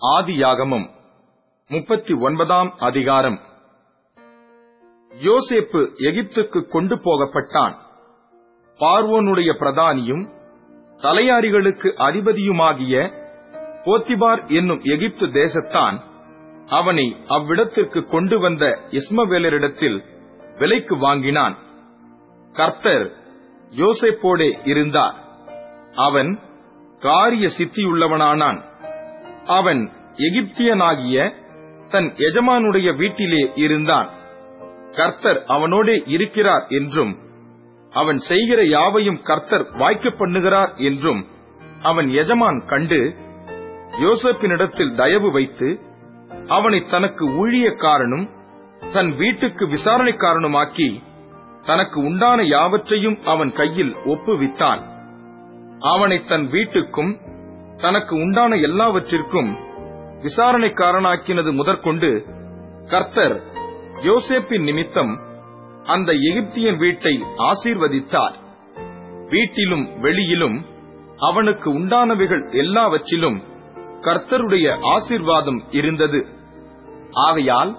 ஆதியாகமம் முப்பத்தி ஒன்பதாம் அதிகாரம். யோசேப்பு எகிப்துக்கு கொண்டு போகப்பட்டான். பார்வோனுடைய பிரதானியும் தலையாரிகளுக்கு அதிபதியுமாகிய போத்திபார் என்னும் எகிப்து தேசத்தான் அவனை அவ்விடத்திற்கு கொண்டு வந்த இஸ்மவேலரிடத்தில் விலைக்கு வாங்கினான். கர்த்தர் யோசேப்போடே இருந்தார். அவன் காரிய சித்தியுள்ளவனானான். அவன் எகிப்தியனாகிய தன் எஜமானுடைய வீட்டிலே இருந்தான். கர்த்தர் அவனோடே இருக்கிறார் என்றும் அவன் செய்கிற யாவையும் கர்த்தர் வாய்க்க பண்ணுகிறார் என்றும் அவன் எஜமான் கண்டு யோசப்பினிடத்தில் தயவு வைத்து அவனை தனக்கு ஊழியக்காரனும் தன் வீட்டுக்கு விசாரணைக்காரனுமாக்கி தனக்கு உண்டான யாவற்றையும் அவன் கையில் ஒப்புவித்தான். அவனை தன் வீட்டுக்கும் தனக்கு உண்டான எல்லாவற்றிற்கும் விசாரணைக்காரனாக்கினது முதற்கொண்டு கர்த்தர் யோசேப்பின் நிமித்தம் அந்த எகிப்தியன் வீட்டை ஆசீர்வதித்தார். வீட்டிலும் வெளியிலும் அவனுக்கு உண்டானவைகள் எல்லாவற்றிலும் கர்த்தருடைய ஆசீர்வாதம் இருந்தது. ஆகையால்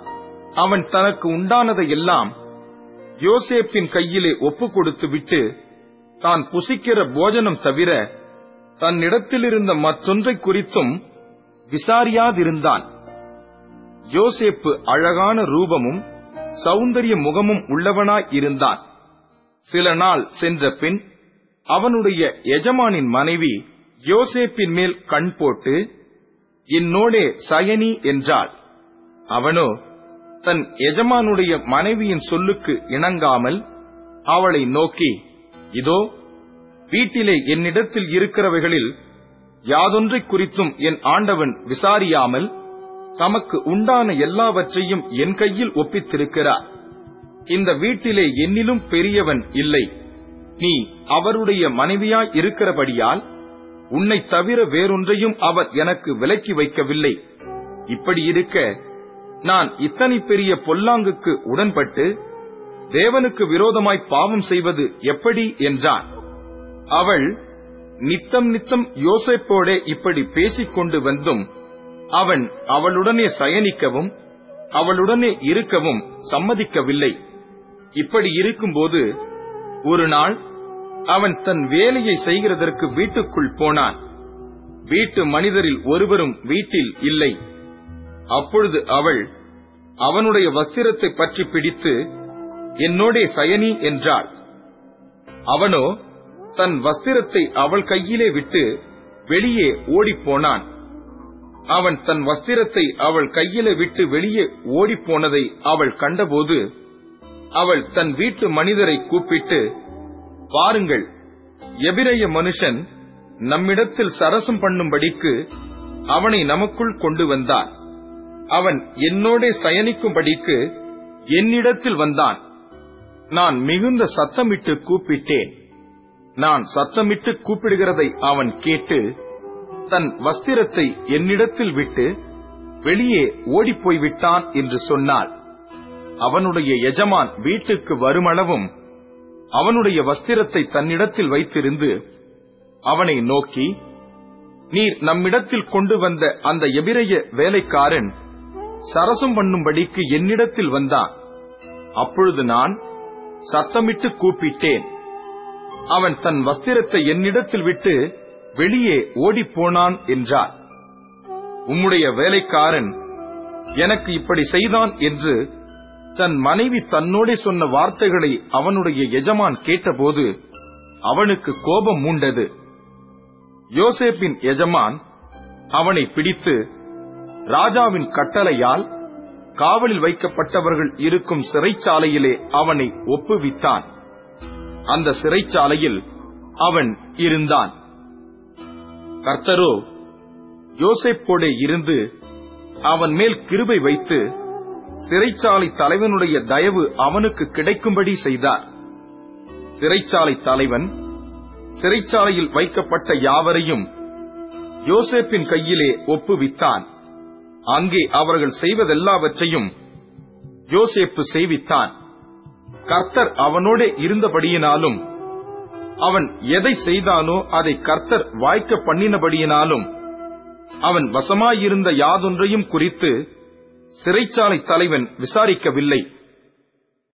அவன் தனக்கு உண்டானதையெல்லாம் யோசேப்பின் கையிலே ஒப்புக் கொடுத்து விட்டு தான் புசிக்கிற போஜனம் தவிர தன்னிடத்திலிருந்த மற்றொன்றை குறித்தும் விசாரியாதிருந்தான். யோசேப்பு அழகான ரூபமும் சௌந்தரிய முகமும் உள்ளவனாய் இருந்தான். சில நாள் சென்ற பின் அவனுடைய எஜமானின் மனைவி யோசேப்பின் மேல் கண் போட்டு என்னோடே சயனி என்றாள். அவனோ தன் எஜமானுடைய மனைவியின் சொல்லுக்கு இணங்காமல் அவளை நோக்கி இதோ வீட்டிலே என்னிடத்தில் இருக்கிறவைகளில் யாதொன்றை குறித்தும் என் ஆண்டவன் விசாரியாமல் தமக்கு உண்டான எல்லாவற்றையும் என் கையில் ஒப்பித்திருக்கிறார். இந்த வீட்டிலே என்னிலும் பெரியவன் இல்லை. நீ அவருடைய மனைவியாய் இருக்கிறபடியால் உன்னை தவிர வேறொன்றையும் அவர் எனக்கு விலக்கி வைக்கவில்லை. இப்படி இருக்க நான் இத்தனை பெரிய பொல்லாங்குக்கு உடன்பட்டு தேவனுக்கு விரோதமாய் பாவம் செய்வது எப்படி என்றான். அவள் நித்தம் நித்தம் யோசைப்போடே இப்படி பேசிக் கொண்டு வந்தும் அவன் அவளுடனே சயனிக்கவும் அவளுடனே இருக்கவும் சம்மதிக்கவில்லை. இப்படி இருக்கும்போது ஒரு நாள் அவன் தன் வேலையை செய்கிறதற்கு வீட்டுக்குள் போனான். வீட்டு மனிதரில் ஒருவரும் வீட்டில் இல்லை. அப்பொழுது அவள் அவனுடைய வஸ்திரத்தை பற்றி பிடித்து என்னோடே சயனி என்றாள். அவனோ தன் வஸ்திரத்தை அவள் கையிலே விட்டு வெளியே ஓடிப்போனான். அவன் தன் வஸ்திரத்தை அவள் கையிலே விட்டு வெளியே ஓடிப்போனதை அவள் கண்டபோது அவள் தன் வீட்டு மனிதரை கூப்பிட்டு பாருங்கள் எபிரேய மனுஷன் நம்மிடத்தில் சரசம் பண்ணும்படிக்கு அவனை நமக்குள் கொண்டு வந்தான். அவன் என்னோடே சயனிக்கும்படிக்கு என்னிடத்தில் வந்தான். நான் மிகுந்த சத்தமிட்டு கூப்பிட்டேன். நான் சத்தமிட்டு கூப்பிடுகிறதை அவன் கேட்டு தன் வஸ்திரத்தை என்னிடத்தில் விட்டு வெளியே ஓடிப்போய் விட்டான் என்று சொன்னாள். அவனுடைய எஜமான் வீட்டுக்கு வருமளவும் அவனுடைய வஸ்திரத்தை தன்னிடத்தில் வைத்திருந்து அவனை நோக்கி நீர் நம்மிடத்தில் கொண்டு வந்த அந்த எபிரைய வேலைக்காரன் சரசம் பண்ணும்படிக்கு என்னிடத்தில் வந்தான். அப்பொழுது நான் சத்தமிட்டு கூப்பிட்டேன். அவன் தன் வஸ்திரத்தை என்னிடத்தில் விட்டு வெளியே ஓடிப்போனான் என்றார். உம்முடைய வேலைக்காரன் எனக்கு இப்படி செய்தான் என்று தன் மனைவி தன்னோடே சொன்ன வார்த்தைகளை அவனுடைய எஜமான் கேட்டபோது அவனுக்கு கோபம் மூண்டது. யோசேப்பின் எஜமான் அவனை பிடித்து ராஜாவின் கட்டளையால் காவலில் வைக்கப்பட்டவர்கள் இருக்கும் சிறைச்சாலையிலே அவனை ஒப்புவித்தான். அந்த சிறைச்சாலையில் அவன் இருந்தான். கர்த்தரோ யோசேப்போடே இருந்து அவன் மேல் கிருபை வைத்து சிறைச்சாலை தலைவனுடைய தயவு அவனுக்கு கிடைக்கும்படி செய்தார். சிறைச்சாலை தலைவன் சிறைச்சாலையில் வைக்கப்பட்ட யாவரையும் யோசேப்பின் கையிலே ஒப்புவித்தான். அங்கே அவர்கள் செய்வதெல்லாவற்றையும் யோசேப்பு செய்வித்தான். கர்த்தர் அவனோட இருந்தபடியினாலும் அவன் எதை செய்தானோ அதை கர்த்தர் வாய்க்க பண்ணினபடியினாலும் அவன் வசமாயிருந்த யாதொன்றையும் குறித்து சிறைச்சாலை தலைவன் விசாரிக்கவில்லை.